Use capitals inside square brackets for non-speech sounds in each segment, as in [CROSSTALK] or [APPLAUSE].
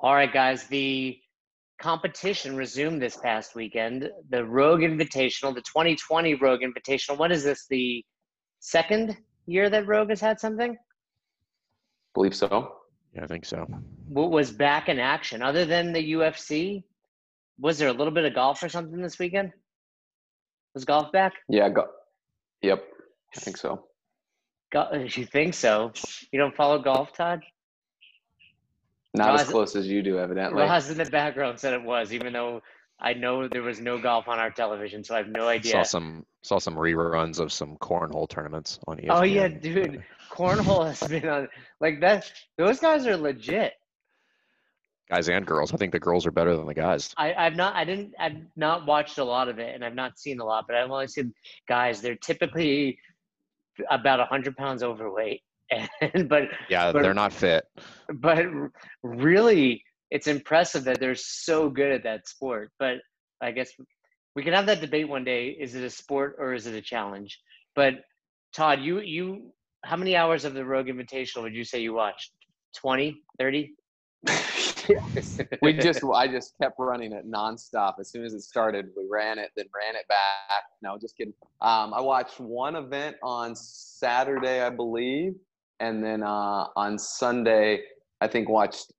All right, guys. The competition resumed this past weekend. The Rogue Invitational, the 2020 Rogue Invitational. What is this? The second year that Rogue has had something? Believe so. Yeah, I think so. What was back in action other than the UFC? Was there a little bit of golf or something this weekend? Was golf back? Yeah. Go- yep. I think so. Go- [LAUGHS] you think so? You don't follow golf, Todd? Not No, as close as you do, evidently. Ross in the background said it was, even though I know there was no golf on our television, so I have no idea. Saw idea. some saw some reruns of some cornhole tournaments on ESPN. Oh yeah, dude, cornhole has been on like that. Those guys are legit. Guys and girls. I think the girls are better than the guys. I, I've not, I didn't, I've not watched a lot of it, and I've not seen a lot, but I've only seen guys. They're typically about hundred pounds overweight, and [LAUGHS] but Yeah, But- they're not fit. but really it's impressive that they're so good at that sport but i guess we can have that debate one day is it a sport or is it a challenge but todd you you how many hours of the rogue invitational would you say you watched 20 30 we just I just kept running it nonstop. As soon as it started, we ran it, then ran it back. No, just kidding. Um, I watched one event on Saturday, I believe, and then uh, on Sunday, I think watched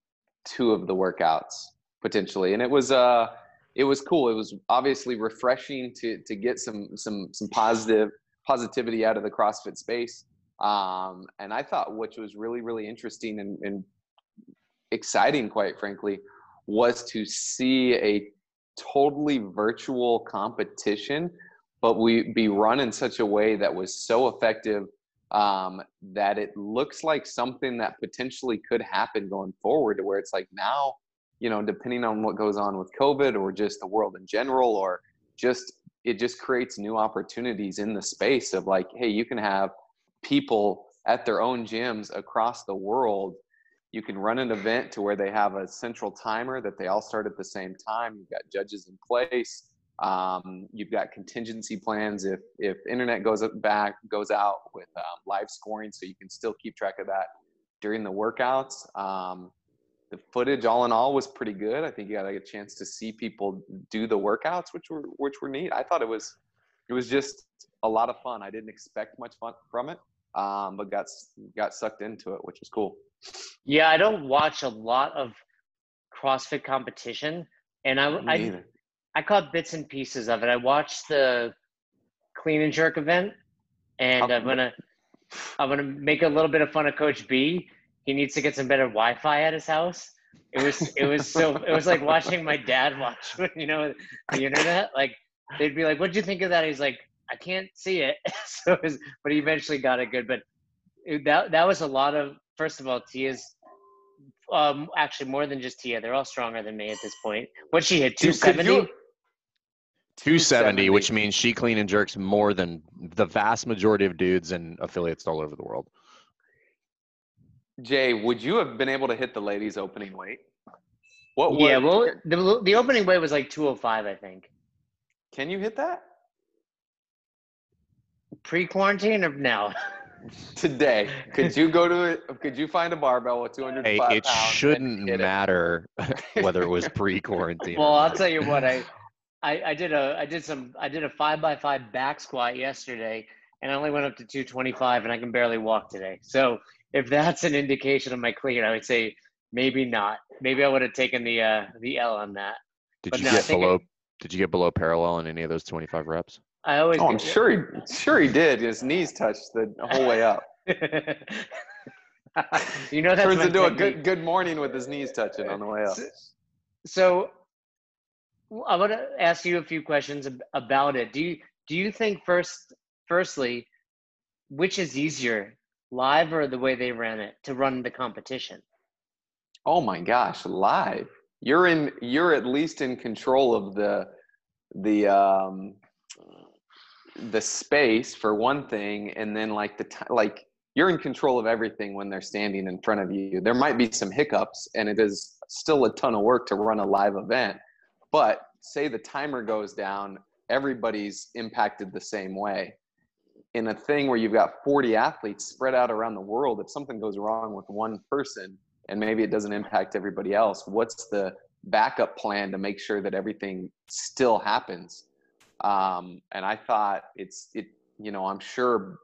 two of the workouts potentially, and it was uh it was cool. It was obviously refreshing to to get some some some positive positivity out of the CrossFit space. Um, and I thought, which was really really interesting and, and exciting, quite frankly, was to see a totally virtual competition, but we be run in such a way that was so effective um, that it looks like something that potentially could happen going forward. To where it's like now, you know, depending on what goes on with COVID or just the world in general, or just it just creates new opportunities in the space of like, hey, you can have people at their own gyms across the world you can run an event to where they have a central timer that they all start at the same time you've got judges in place um, you've got contingency plans. If if internet goes back goes out with um, live scoring so you can still keep track of that during the workouts. Um, the footage all in all was pretty good. I think you got a chance to see people do the workouts which were which were neat. I thought it was it was just a lot of fun. I didn't expect much fun from it um, but got got sucked into it which was cool. Yeah i don't watch a lot of crossfit competition and i i, neither. I caught bits and pieces of it. I watched the clean and jerk event and i'm gonna i'm gonna make a little bit of fun of coach b. He needs to get some better wi-fi at his house. It was it was so it was like watching my dad watch [LAUGHS] you know the internet. Like they'd be like what'd you think of that? He's like i can't see it. [LAUGHS] So it was, but he eventually got it good. But that that was a lot of first of all tia's um actually more than just tia. They're all stronger than me at this point. What she hit? Dude, could 270 270, which means she clean and jerks more than the vast majority of dudes and affiliates all over the world. Jay, would you have been able to hit the ladies' opening weight? What? yeah what- well the, the opening weight was like 205 i think can you hit that pre-quarantine or now [LAUGHS] today? Could you go to it? Could you find a barbell with 205 Hey, it shouldn't hit it? matter [LAUGHS] whether it was [LAUGHS] pre-quarantine. Well, I'll tell you what, I, I, I did a, I did some, I did a five by five back squat yesterday, and I only went up to 225, and I can barely walk today. So if that's an indication of my clean, I would say maybe not. Maybe I would have taken the, uh, the L on that. Did but you no, get think below? Did you get below parallel in any of those 25 reps? I always. Oh, I'm sure he sure he did. His knees touched the whole way up. [LAUGHS] you know that's Turns my into a good good morning with his knees touching on the way up. So I want to ask you a few questions about it. Do you do you think first firstly which is easier, live or the way they ran it to run the competition? Oh my gosh, live. You're in you're at least in control of the the um the space for one thing and then like the ti like you're in control of everything when they're standing in front of you. There might be some hiccups and it is still a ton of work to run a live event. But say the timer goes down, everybody's impacted the same way. In a thing where you've got 40 athletes spread out around the world, if something goes wrong with one person, and maybe it doesn't impact everybody else what's the backup plan to make sure that everything still happens um, and i thought it's it you know i'm sure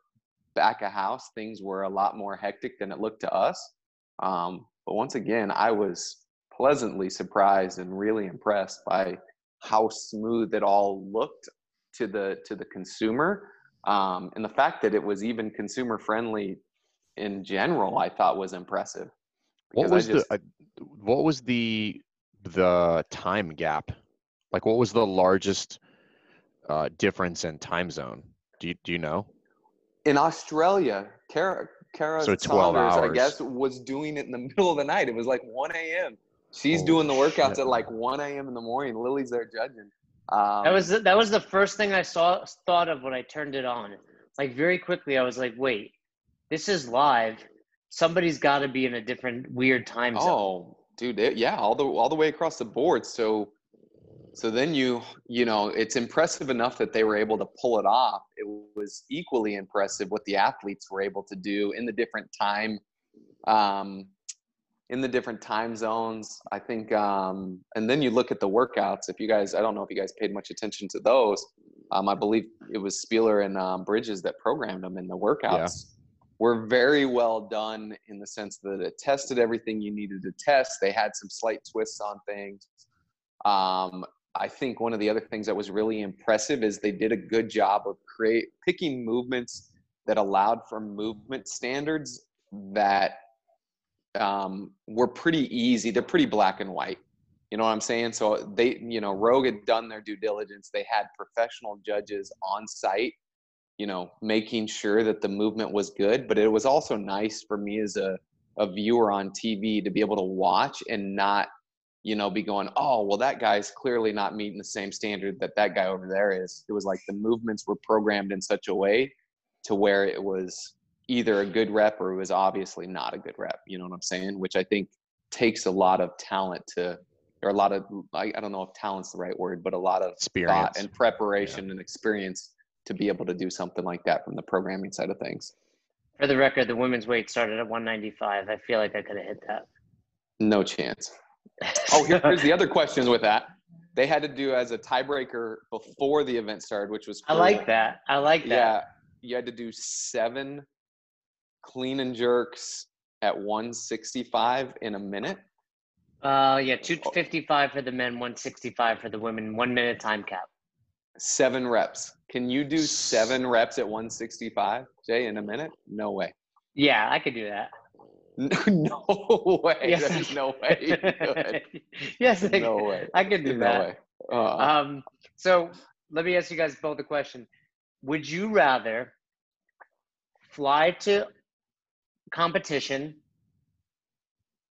back of house things were a lot more hectic than it looked to us um, but once again i was pleasantly surprised and really impressed by how smooth it all looked to the to the consumer um, and the fact that it was even consumer friendly in general i thought was impressive What was just- the what was the the time gap? Like, what was the largest uh, difference in time zone? Do you do you know? in Australia, Kara, Kara So 12 Saunders, I guess, was doing it in the [LAUGHS] middle of the night. It was like 1 a.m. She's Holy doing the workouts shit. at like 1 a.m. in the morning. Lily's there judging. Um, That was the- that was the first thing I saw thought of when I turned it on. Like very quickly, I was like, "Wait, this is live. Somebody's got to be in a different weird time zone." oh, dude, it, yeah, all the all the way across the board. So, so then you you know it's impressive enough that they were able to pull it off. It was equally impressive what the athletes were able to do in the different time um, in the different time zones. I think, um, and then you look at the workouts. If you guys, I don't know if you guys paid much attention to those. Um, I believe it was Spieler and um, Bridges that programmed them in the workouts. Were very well done in the sense that it tested everything you needed to test. They had some slight twists on things. Um, I think one of the other things that was really impressive is they did a good job of create picking movements that allowed for movement standards that um, were pretty easy. They're pretty black and white. You know what I'm saying? So they, you know, Rogue had done their due diligence. They had professional judges on site, you know, making sure that the movement was good. But it was also nice for me as a, a viewer on TV to be able to watch and not, you know, be going, oh, well, that guy's clearly not meeting the same standard that that guy over there is. It was like the movements were programmed in such a way to where it was either a good rep or it was obviously not a good rep. You know what I'm saying? Which I think takes a lot of talent to, or a lot of, I, I don't know if talent's the right word, but a lot of Experience. thought and preparation and experience to be able to do something like that from the programming side of things. For the record, the women's weight started at 195. I feel like I could have hit that. No chance. [LAUGHS] Oh, here- here's the other questions with that. They had to do as a tiebreaker before the event started, which was I like that. I like that. Yeah, you had to do seven clean and jerks at 165 in a minute. Uh, yeah, 255 for the men, 165 for the women, one minute time cap. Seven reps. Can you do seven reps at 165, Jay, in a minute? No way. Yeah, I could do that. [LAUGHS] No way. Yes, There's no way. [LAUGHS] yes, I, No way. I could do No that. way. Uh, Um, so let me ask you guys both a question. Would you rather fly to competition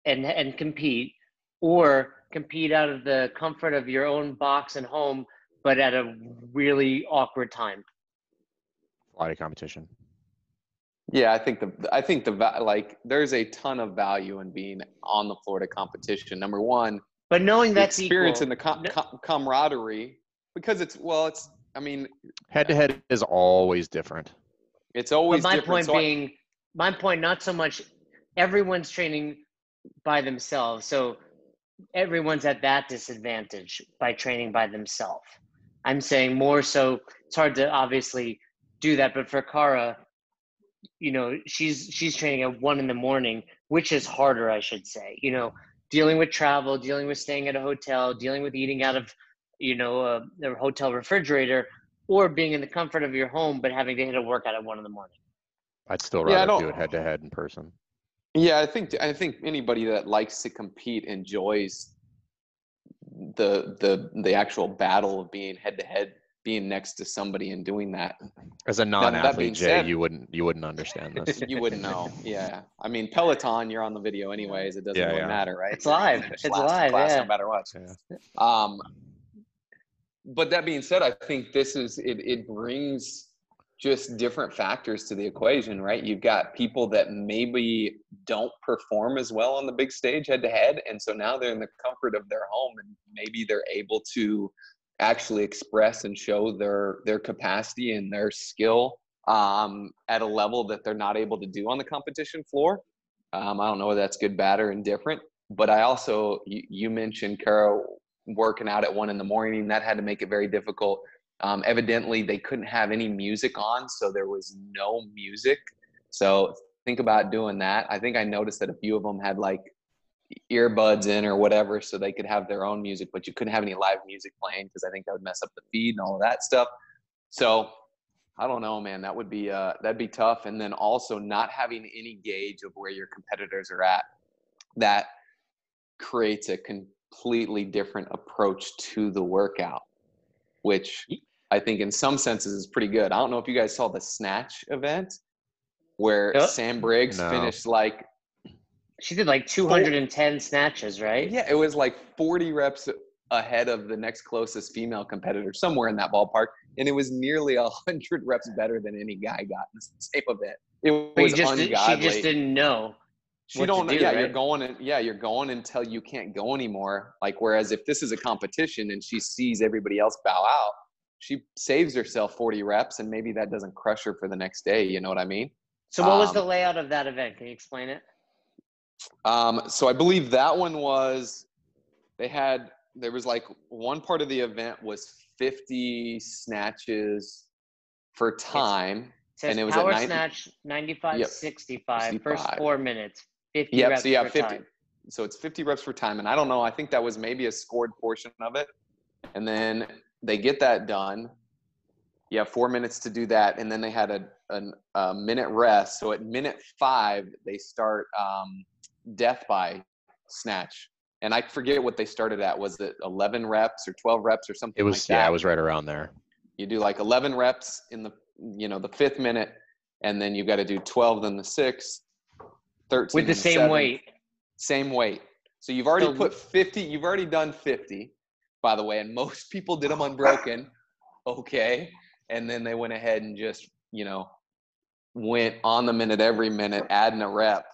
and and compete, or compete out of the comfort of your own box and home, but at a really awkward time? Fly to competition. yeah, I think the I think the like there's a ton of value in being on the Florida competition. Number one, But knowing the that's experience equal, and the com- com- camaraderie because it's well, it's I mean, Head to head is always different. it's But always my different. point So I- being, my point not so much. Everyone's training by themselves, so everyone's at that disadvantage by training by themselves. I'm saying more so. It's hard to obviously do that, but for Kara, you know, she's she's training at one in the morning, which is harder, I should say. You know, dealing with travel, dealing with staying at a hotel, dealing with eating out of, you know, a, a hotel refrigerator, or being in the comfort of your home but having to hit a workout at one in the morning. I'd still rather do don't- it head to head in person. Yeah, I think I think anybody that likes to compete enjoys the the the actual battle of being head to head, being next to somebody and doing that. As a non-athlete, Jay, said- you wouldn't you wouldn't understand this. [LAUGHS] You wouldn't know. [LAUGHS] Yeah, I mean Peloton, you're on the video anyways. It doesn't Yeah, really yeah. matter, right? It's live. Finish It's last live, class yeah. No matter what. Yeah. Um, but that being said, I think this is it. It brings just different factors to the equation, right? You've got people that maybe don't perform as well on the big stage head to head, and so now they're in the comfort of their home, and maybe they're able to actually express and show their their capacity and their skill um, at a level that they're not able to do on the competition floor. Um, I don't know whether that's good, bad, or indifferent. But I also, you, you mentioned Carol working out at one in the morning. That had to make it very difficult. Um, evidently, they couldn't have any music on, so there was no music. So think about doing that. I think I noticed that a few of them had like earbuds in or whatever, so they could have their own music, but you couldn't have any live music playing because I think that would mess up the feed and all of that stuff. So I don't know, man. That would be uh, that'd be tough. And then also not having any gauge of where your competitors are at, that creates a completely different approach to the workout, which I think in some senses is pretty good. I don't know if you guys saw the snatch event where Yep. Sam Briggs No. finished like She did like 210 snatches, right? yeah, it was like 40 reps ahead of the next closest female competitor, somewhere in that ballpark, and it was nearly a hundred reps better than any guy got in the same event. It was you just ungodly. she just didn't know. She don't know. do, yeah, you're going and yeah, you're going until you can't go anymore. Like whereas if this is a competition and she sees everybody else bow out, she saves herself 40 reps and maybe that doesn't crush her for the next day. You know what I mean? So what was Um, the layout of that event? Can you explain it? Um, so I believe that one was they had there was like one part of the event was 50 snatches for time. And it was at power 90 snatch 95 Yep. 65 first 4 minutes 50 Yep, reps so yeah, per 50. time. So it's 50 reps for time. And I don't know, I think that was maybe a scored portion of it. And then they get that done. You have four minutes to do that. And then they had a, an- a minute rest. So at minute five, they start um, death by snatch. And I forget what they started at. Was it 11 reps or 12 reps or something It was like that? yeah, it was right around there. you do like 11 reps in the you know the fifth minute and then you got to do 12 in the sixth 13 With the in same seventh. weight. same weight so you've already So- put 50 you've already done 50 by the way and most people did them unbroken okay? And then they went ahead and just you know went on the minute every minute adding a rep.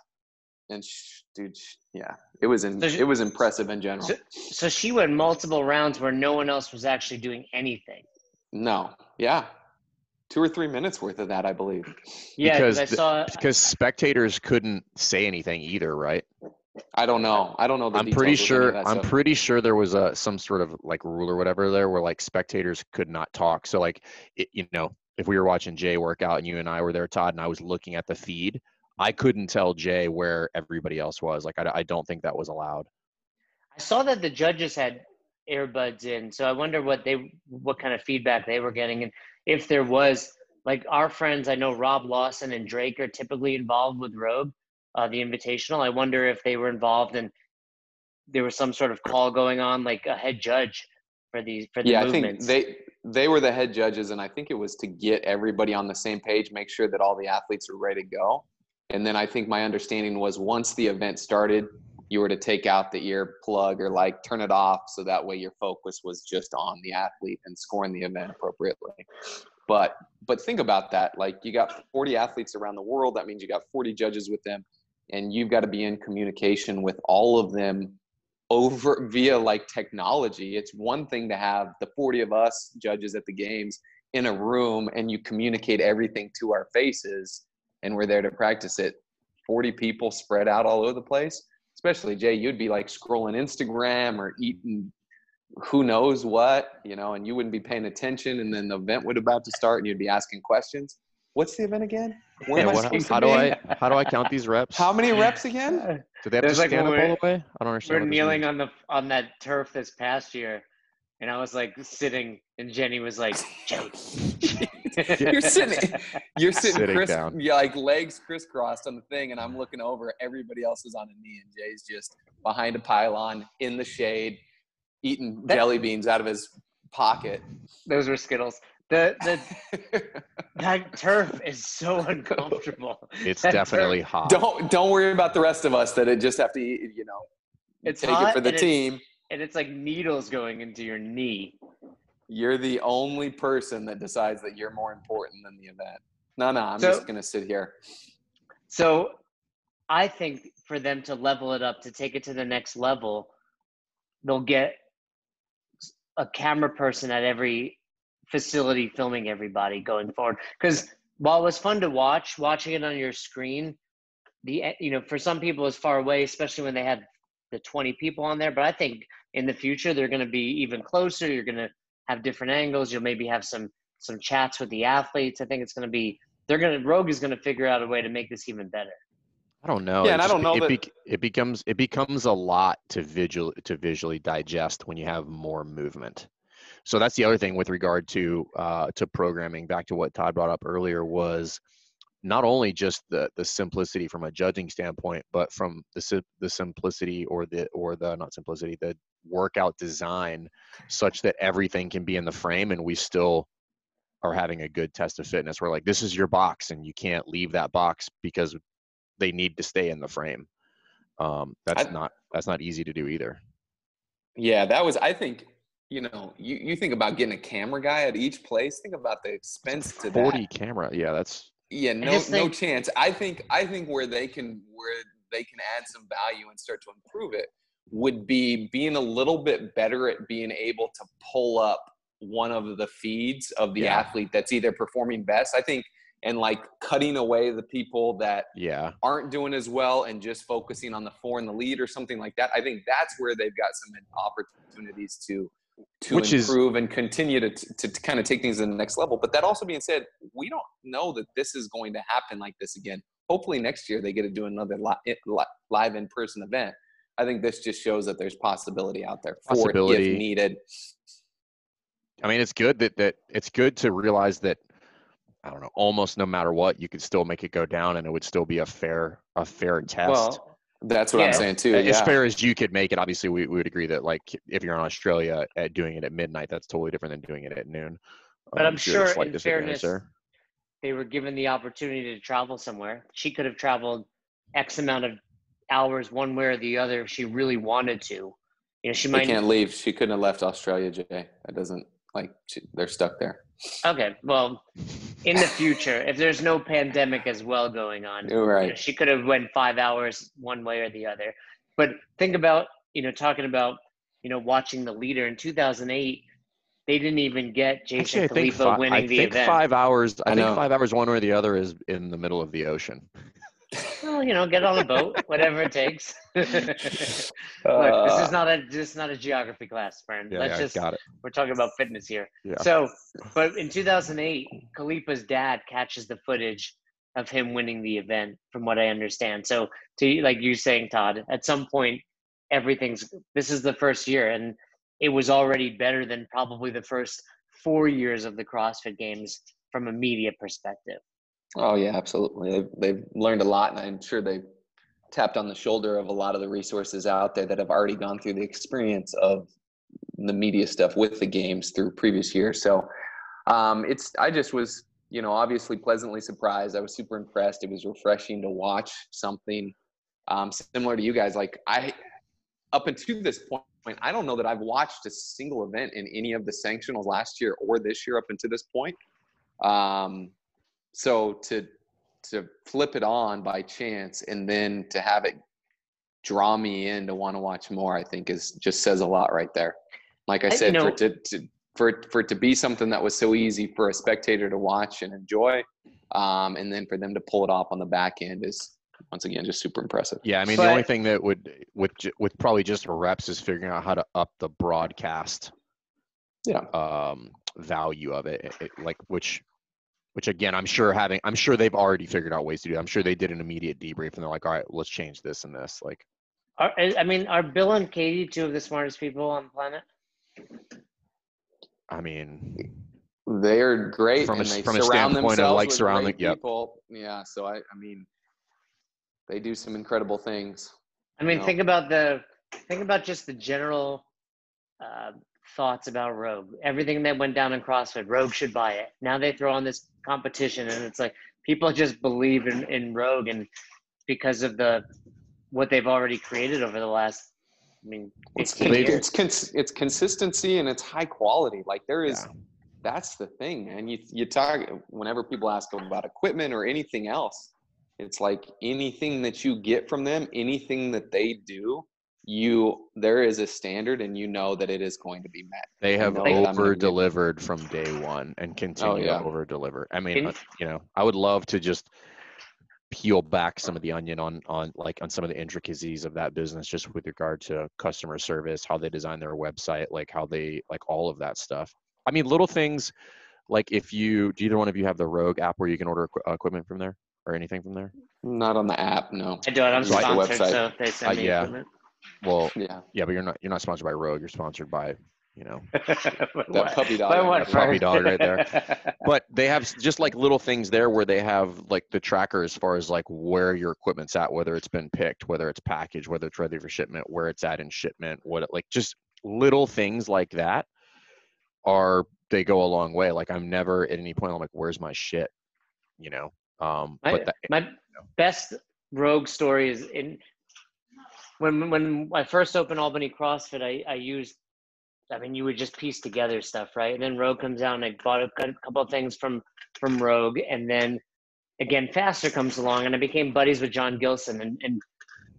And sh- dude sh- yeah it was in, So she- it was impressive in general. So, so she went multiple rounds where no one else was actually doing anything. no yeah. Two or three minutes worth of that i believe. Yeah, because Because I the- saw Because spectators couldn't say anything either, right? I don't know. I don't know. The I'm pretty details of any of sure. I'm stuff. pretty sure there was a some sort of like rule or whatever there where like spectators could not talk. So like, it, you know, if we were watching Jay work out and you and I were there, Todd, and I was looking at the feed, I couldn't tell Jay where everybody else was. Like, I, I don't think that was allowed. I saw that the judges had earbuds in, so I wonder what they what kind of feedback they were getting, and if there was like our friends. I know Rob Lawson and Drake are typically involved with Rogue, uh, the Invitational. I wonder if they were involved and there was some sort of call going on, like a head judge for these for the Yeah, I movements. think they they were the head judges, and I think it was to get everybody on the same page, make sure that all the athletes are ready to go. And then I think my understanding was once the event started, you were to take out the ear plug or like turn it off, so that way your focus was just on the athlete and scoring the event appropriately. But but think about that. Like you got 40 athletes around the world. That means you got 40 judges with them, and you've got to be in communication with all of them over via like technology. It's one thing to have the 40 of us judges at the games in a room and you communicate everything to our faces and we're there to practice it. 40 people spread out all over the place. Especially Jay, you'd be like scrolling Instagram or eating who knows what, you know, and you wouldn't be paying attention and then the event would about to start and you'd be asking questions. What's the event again? [LAUGHS] Where am Yeah, I what, supposed how to do be? I how do I count these reps? How many [LAUGHS] reps again? do they have to like stand up when all the way? I don't understand. we're kneeling on the on that turf this past year, and I was like sitting, and Jenny was like, "Jay, [LAUGHS] You're sitting- You're sitting, Sitting criss, down. yeah, like legs crisscrossed on the thing, and I'm looking over. Everybody else is on a knee, and Jay's just behind a pylon in the shade, eating That- jelly beans out of his pocket. Those were Skittles. The the [LAUGHS] that turf is so uncomfortable. It's That definitely turf- hot. don't don't worry about the rest of us that it just have to eat. You know, It's take hot it for the and it's- team. and it's like needles going into your knee. You're the only person that decides that you're more important than the event. No, no, I'm So- just gonna sit here. So I think for them to level it up, to take it to the next level, they'll get a camera person at every facility filming everybody going forward. Because while it was fun to watch, watching it on your screen, the you know for some people it's far away, especially when they have the 20 people on there. But I think in the future they're going to be even closer. You're going to have different angles. You'll maybe have some some chats with the athletes. I think it's going to be they're going to Rogue is going to figure out a way to make this even better. I don't know. Yeah, It and I don't know be- that- it, bec it becomes it becomes a lot to visual to visually digest when you have more movement. So that's the other thing with regard to uh, to programming. Back to what Todd brought up earlier was not only just the the simplicity from a judging standpoint, but from the the simplicity or the or the not simplicity the workout design, such that everything can be in the frame and we still are having a good test of fitness. We're like, this is your box, and you can't leave that box because they need to stay in the frame. Um, that's I- not that's not easy to do either. Yeah, that was. I think you know. You, you think about getting a camera guy at each place. Think about the expense to that. Forty camera, yeah, that's Yeah, no, just no chance. I think I think where they can where they can add some value and start to improve it would be being a little bit better at being able to pull up one of the feeds of the Yeah. athlete that's either performing best. I think and like cutting away the people that yeah. aren't doing as well and just focusing on the four and the lead or something like that. I think that's where they've got some opportunities to to Which is- improve and continue to, to, to kind of take things to the next level. But that also being said, we don't know that this is going to happen like this again. Hopefully next year they get to do another li- li- live in person event. I think this just shows that there's possibility out there for it if needed. I mean, it's good that that it's good to realize that I don't know, almost no matter what, you could still make it go down, and it would still be a fair a fair test. Well, That's what I'm saying too. as Yeah. fair as you could make it. Obviously, we, we would agree that like if you're in Australia at doing it at midnight, that's totally different than doing it at noon. But Um, I'm so there's sure in fairness, there. they were given the opportunity to travel somewhere. She could have traveled X amount of hours one way or the other if she really wanted to. You know, she might They might. can't leave. She couldn't have left Australia, Jay. That doesn't like she, they're stuck there. Okay, well, in the future, if there's no pandemic as well going on, You're you know, right. she could have went five hours one way or the other. But think about, you know, talking about, you know, watching the leader in 2008. They didn't even get Jason Actually, I think, Khalipa fi- winning I the think event. five hours. I, I think know. five hours one way or the other is in the middle of the ocean. Well, you know, get on a boat, whatever it takes. [LAUGHS] Look, this Uh, is not a this is not a geography class, friend. Yeah, Let's yeah, just got it. we're talking about fitness here. Yeah. So, but in 2008, Khalipa's dad catches the footage of him winning the event, from what I understand. So, to like you saying, Todd, at some point, everything's this is the first year, and it was already better than probably the first four years of the CrossFit Games from a media perspective. Oh yeah, absolutely. They've they've learned a lot, and I'm sure they've tapped on the shoulder of a lot of the resources out there that have already gone through the experience of the media stuff with the games through previous years. So um, it's I just was you know obviously pleasantly surprised. I was super impressed. It was refreshing to watch something um, similar to you guys. Like I up until this point. I don't know that I've watched a single event in any of the sanctionals last year or this year up until this point. Um, so to to flip it on by chance and then to have it draw me in to want to watch more, I think is just says a lot right there. Like I I- you said, for it to, to for it, for it to be something that was so easy for a spectator to watch and enjoy, um, and then for them to pull it off on the back end is once again just super impressive. Yeah, I mean the only thing that would with with probably just reps is figuring out how to up the broadcast Yeah. um value of it, it- it- like which which again I'm sure having I'm sure they've already figured out ways to do. it. I'm sure they did an immediate debrief and they're like, all right, let's change this and this. Like Are, I mean, are Bill and Katie two of the smartest people on the planet? I mean, They're great From a and they from a standpoint of, like, surrounding- yep. people. Yeah, so I, I mean, they do some incredible things. I mean, No. think about the think about just the general uh, thoughts about Rogue. Everything that went down in CrossFit, Rogue should buy it. Now they throw on this competition, and it's like people just believe in, in Rogue, and because of the what they've already created over the last, I mean, It's, years. it's, cons- it's consistency and it's high quality. Like there is, Yeah. that's the thing, man. You you talk whenever people ask them about equipment or anything else, it's like anything that you get from them, anything that they do, you there is a standard, and you know that it is going to be met. they have know that I'm gonna over delivered from day one and continue yeah. to over deliver. I mean, In- uh, you know, I would love to just peel back some of the onion on on like on some of the intricacies of that business just with regard to customer service how they design their website like how they like all of that stuff i mean little things like if you do either one of you have the rogue app where you can order equi- equipment from there or anything from there Not on the app, no. I do it. I'm Like the website. so they send Uh, yeah. equipment. Well [LAUGHS] Yeah, yeah but you're not you're not sponsored by rogue you're sponsored by you know [LAUGHS] that puppy dog. By I what have. Puppy dog right there. [LAUGHS] but they have just like little things there where they have like the tracker as far as like where your equipment's at whether it's been picked whether it's packaged whether it's ready for shipment where it's at in shipment what it, like just little things like that are they go a long way like i'm never at any point i'm like where's my shit you know um My, but that, my best rogue story is in when when I first opened Albany CrossFit. I I used, I mean, you would just piece together stuff, right? And then Rogue comes out, and I bought a, couple of things from from Rogue, and then again, Faster comes along, and I became buddies with John Gilson, and and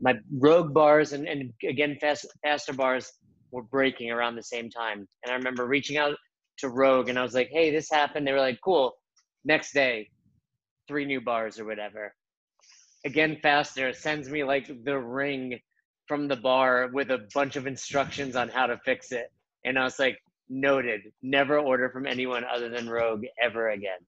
my Rogue bars and and again fast, Faster bars were breaking around the same time, and I remember reaching out to Rogue, and I was like, hey, this happened. They were like, cool. Next day, three new bars or whatever. Again, faster sends me like the ring from the bar with a bunch of instructions on how to fix it. And I was like, noted, never order from anyone other than Rogue ever again.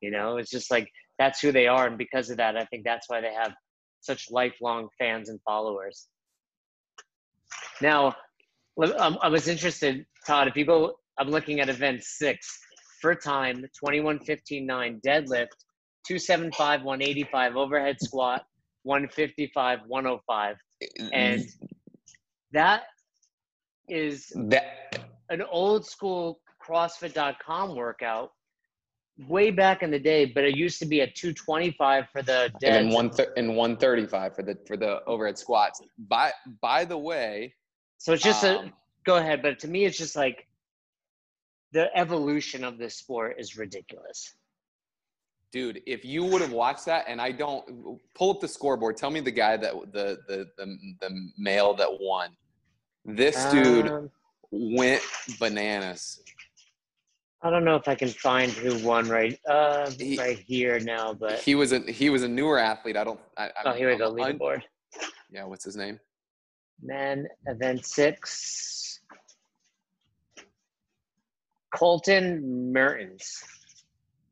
You know, it's just like that's who they are. And because of that, I think that's why they have such lifelong fans and followers. Now, um, I was interested, Todd, if you go, I'm looking at event six for time 21.15.9 deadlift 275 185 overhead squat 155 105 and that is that an old school crossfit.com workout way back in the day but it used to be at 225 for the and dead then one thir- and one thirty five for the for the overhead squats. By by the way, so it's just a um, go ahead but to me it's just like the evolution of this sport is ridiculous dude, if you would have watched that, and I don't pull up the scoreboard, tell me the guy that the the the, the male that won. This dude Um, went bananas. i don't know if i can find who won right uh He- right here now but He was a he was a newer athlete. I don't. I, oh here we go I'm un- leaderboard yeah, what's his name? Men event six. Colton Mertens.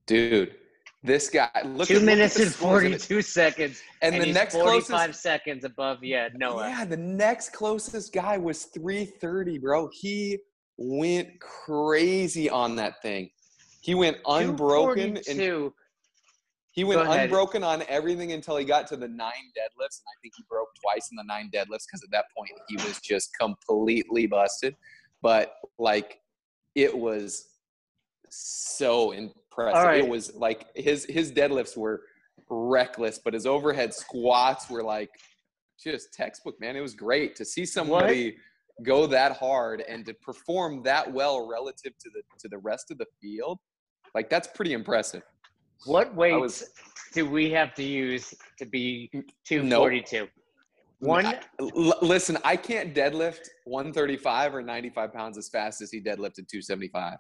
Dude, this guy. Look Two at, minutes the and scores of it. 42 seconds. And, the he's next 45 closest. seconds above, yeah, Noah. Yeah, the next closest guy was 330, bro. He went crazy on that thing. He went unbroken and he went unbroken on everything until he got to the nine deadlifts. And I think he broke twice in the nine deadlifts because at that point he was just completely busted. But like it was so impressive. All right. It was like his his deadlifts were reckless, but his overhead squats were like just textbook, man. It was great to see somebody go that hard and to perform that well relative to the to the rest of the field. Like that's pretty impressive. What weights was- do we have to use to be 242? One, I- l- listen, I can't deadlift 135 or 95 pounds as fast as he deadlifted 275.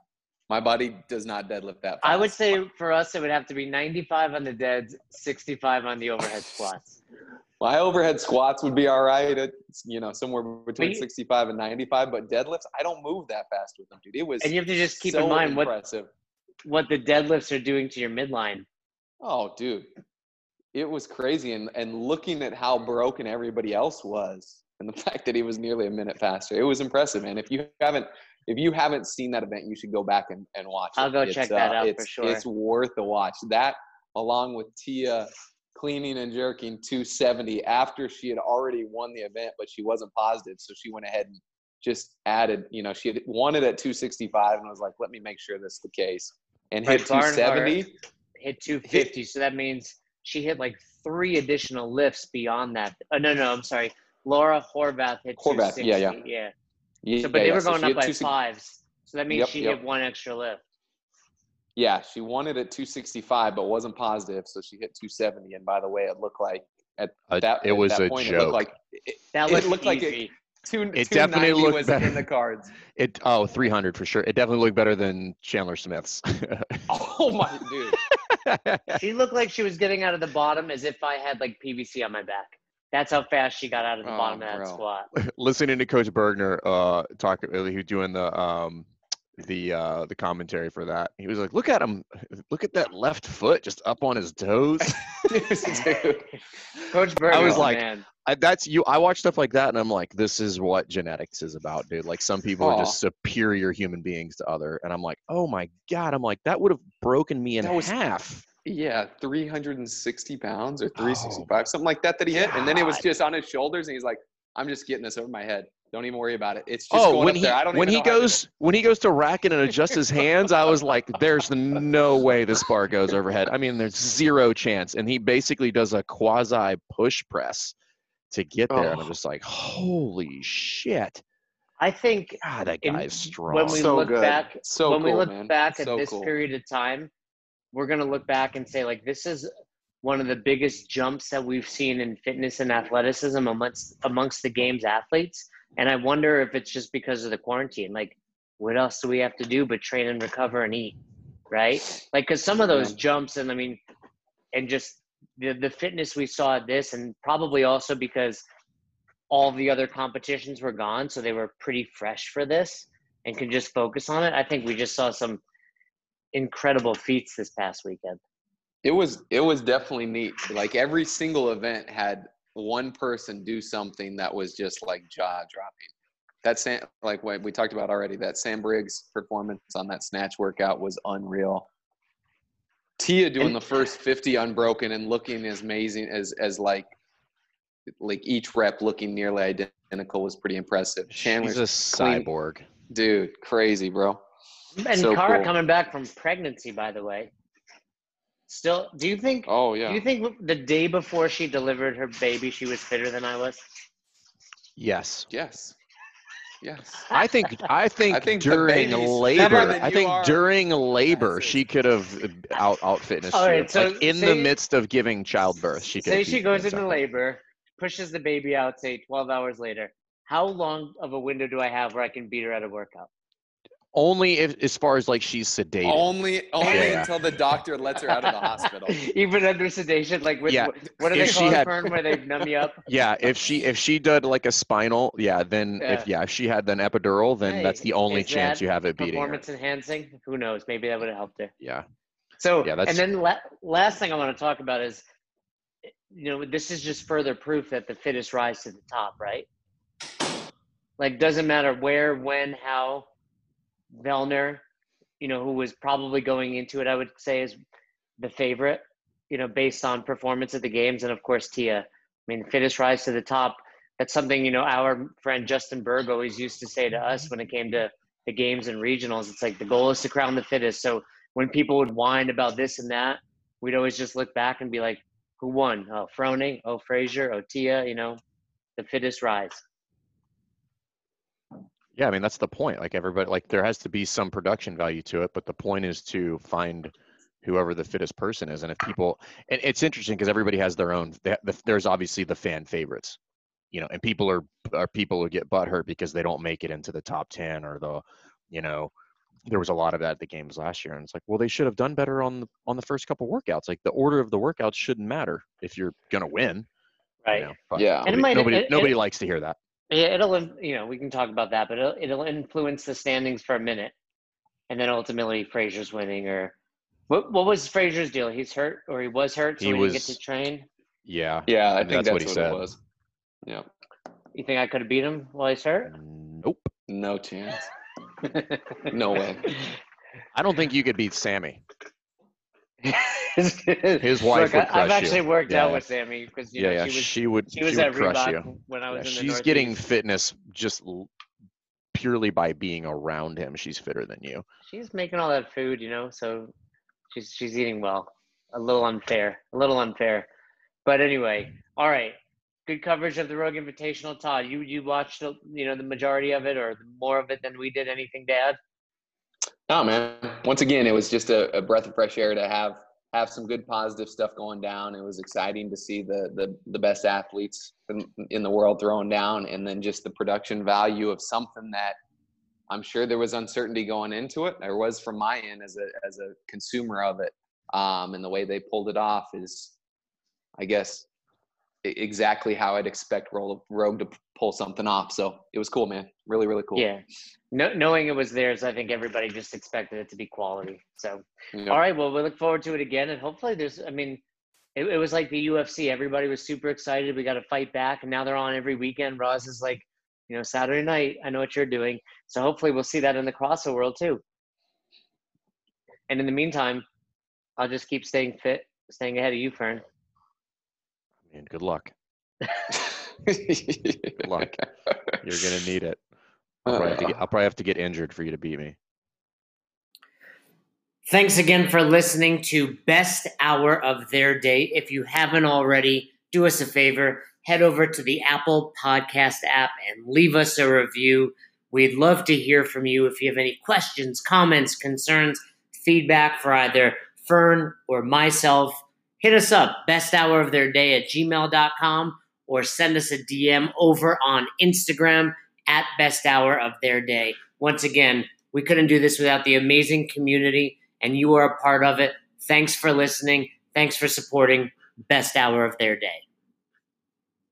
My body does not deadlift that fast. I would say for us, it would have to be 95 on the deads, 65 on the overhead squats. my overhead squats would be all right. It's, you know, somewhere between you- 65 and 95, but deadlifts, I don't move that fast with them, dude. It was And you have to just keep so in mind what, what the deadlifts are doing to your midline. Oh, dude, it was crazy. And and looking at how broken everybody else was, and the [LAUGHS] fact that he was nearly a minute faster, it was impressive, man. If you haven't if you haven't seen that event, you should go back and, and watch it. I'll go It's, check that uh, out for sure. It's worth a watch. That along with Tia cleaning and jerking 270 after she had already won the event, but she wasn't positive, so she went ahead and just added. You know, she had won it at 265, and was like, "Let me make sure that's the case." And Right, hit 270. hit 250. So that means she hit like three additional lifts beyond that. Oh, no, no, I'm sorry. Laura Horvath hit Horvath, 260. yeah, yeah. yeah. Yeah, So, but they were so going she up hit by 260 fives. So that means Yep, she yep. hit one extra lift. Yeah, she won it at 265, but wasn't positive, so she hit 270. And by the way, it looked like at Uh, that it at was that a point, it joke. looked like it, That it looked, looked like it- two, It definitely looked was better. in the cards. It oh 300 for sure. It definitely looked better than Chandler Smith's. [LAUGHS] Oh my dude, she looked like she was getting out of the bottom as if I had like PVC on my back. That's how fast she got out of the Oh, bottom of that bro. squat. [LAUGHS] Listening to Coach Burgener uh talk, uh, he doing the um the uh the commentary for that. He was like, "Look at him! Look at that left foot just up on his toes." [LAUGHS] Coach Burgener, I was like, man. I, that's you. I watch stuff like that, and I'm like, "This is what genetics is about, dude." Like some people are just superior human beings to other, and I'm like, "Oh my god!" I'm like, that would have broken me in That was- half. Yeah, 360 pounds or Oh, 365, something like that that he hit. And then it was just on his shoulders, and he's like, I'm just getting this over my head. Don't even worry about it. It's just oh, going when up he there. I don't when even he know how to do goes when he goes to rack it and adjust his hands, I was like, "There's no way this bar goes overhead." I mean, there's zero chance. And he basically does a quasi push press to get there, and I'm Oh. just like, "Holy shit!" I think God, that in- guy's strong. when we So look good. back So when we cool, look man. back at So this cool. period of time, we're gonna look back and say like this is one of the biggest jumps that we've seen in fitness and athleticism amongst amongst the game's athletes. And I wonder if it's just because of the quarantine. Like, what else do we have to do but train and recover and eat, right? Like, because some of those jumps, and I mean, and just the the fitness we saw at this, and probably also because all the other competitions were gone, so they were pretty fresh for this and can just focus on it. I think we just saw some incredible feats this past weekend. It was it was definitely neat. Like every single event had one person do something that was just like jaw dropping. That Sam, like what we talked about already, that Sam Briggs performance on that snatch workout was unreal. Tia doing And- the first 50 unbroken and looking as amazing as as like like each rep looking nearly identical was pretty impressive. She's Chandler's a clean- cyborg. dude, crazy, bro. And So Kara cool. coming back from pregnancy, by the way. Still, do you think? Oh yeah. Do you think the day before she delivered her baby, she was fitter than I was? Yes. Yes. Yes. I think I think, [LAUGHS] I think during labor, I think are. during labor she could have out out fitnessed All you. right, so like in the midst of giving childbirth, she could. Say she goes into labor, pushes the baby out, say 12 hours later. How long of a window do I have where I can beat her at a workout? Only if, as far as like she's sedated. Only only Yeah. until the doctor lets her out of the hospital. [LAUGHS] Even under sedation, like with Yeah. what, what do they If she call it, had- Fern, where they numb you up? [LAUGHS] Yeah, if she if she did like a spinal, yeah, then if Yeah. yeah, if she had an epidural, then Hey, that's the only chance you have at beating her. Performance enhancing? Who knows? Maybe that would have helped her. Yeah. So, Yeah, that's- and then la- last thing I want to talk about is, you know, this is just further proof that the fittest rise to the top, right? Like, doesn't matter where, when, how. Vellner, you know, who was probably going into it, I would say is the favorite, you know, based on performance at the games, and of course Tia. I mean, fittest rise to the top. That's something you know our friend Justin Bergh always used to say to us when it came to the games and regionals. It's like the goal is to crown the fittest. So when people would whine about this and that, we'd always just look back and be like, who won? Oh, Froning, oh, Fraser, oh, Tia, you know, the fittest rise. Yeah, I mean that's the point. Like everybody like there has to be some production value to it, but the point is to find whoever the fittest person is. And if people and it's interesting because everybody has their own they- the- there's obviously the fan favorites. You know, and people are are people who get butthurt because they don't make it into the top 10 or the you know there was a lot of that at the games last year and it's like well they should have done better on the on the first couple workouts like the order of the workouts shouldn't matter if you're gonna win you Right. know, but Yeah. And it nobody, might- nobody, it- it- nobody likes to hear that Yeah, it'll you know we can talk about that, but it'll, it'll influence the standings for a minute, and then ultimately Fraser's winning. Or what? What was Fraser's deal? He's hurt, or he was hurt, so He he, didn't get to train. yeah Yeah, I And think that's that's, what he what, said. it was. Yeah. You think I could have beat him while he's hurt? nope No chance. [LAUGHS] No way. i don't think you could beat sammy [LAUGHS] His His wife would I, I've crush actually you. worked out Yeah. with Sammy because you yeah know yeah she was she would she was would at crush Reebok you when I Yeah, was in the she's getting Northeast. fitness just purely by being around him. She's fitter than you. She's making all that food, you know, so she's she's eating well. A little unfair, a little unfair, but anyway. All right, good coverage of the Rogue Invitational. Todd, you you watched the, you know the majority of it or more of it than we did. Anything to add? Oh man! Once again, it was just a, a breath of fresh air to have have some good positive stuff going down. It was exciting to see the the, the best athletes in, in the world throwing down, and then just the production value of something that I'm sure there was uncertainty going into it. There was from my end as a as a consumer of it. um, and the way they pulled it off is, I guess, exactly how I'd expect Rogue to pull something off. So it was cool, man. Really, really cool. Yeah. No, knowing it was theirs, I think everybody just expected it to be quality. So, yep. all right. Well, we look forward to it again, and hopefully, there's. I mean, it, it was like the UFC. Everybody was super excited. We got to fight back, and now they're on every weekend. Roz is like, you know, Saturday night. I know what you're doing. So hopefully, we'll see that in the CrossFit world too. And in the meantime, I'll just keep staying fit, staying ahead of you, Fern. Man, good luck. good luck. You're gonna need it. [LAUGHS] I'll probably, get, uh, I'll probably have to get injured for you to beat me. Thanks again for listening to Best Hour of Their Day. If you haven't already, do us a favor, head over to the Apple Podcast app and leave us a review. We'd love to hear from you if you have any questions, comments, concerns, feedback for either Fern or myself. Hit us up, best hour of their day at gmail.com, or send us a DM over on Instagram at best hour of their day. Once again, we couldn't do this without the amazing community, and you are a part of it. Thanks for listening. Thanks for supporting Best Hour of Their Day.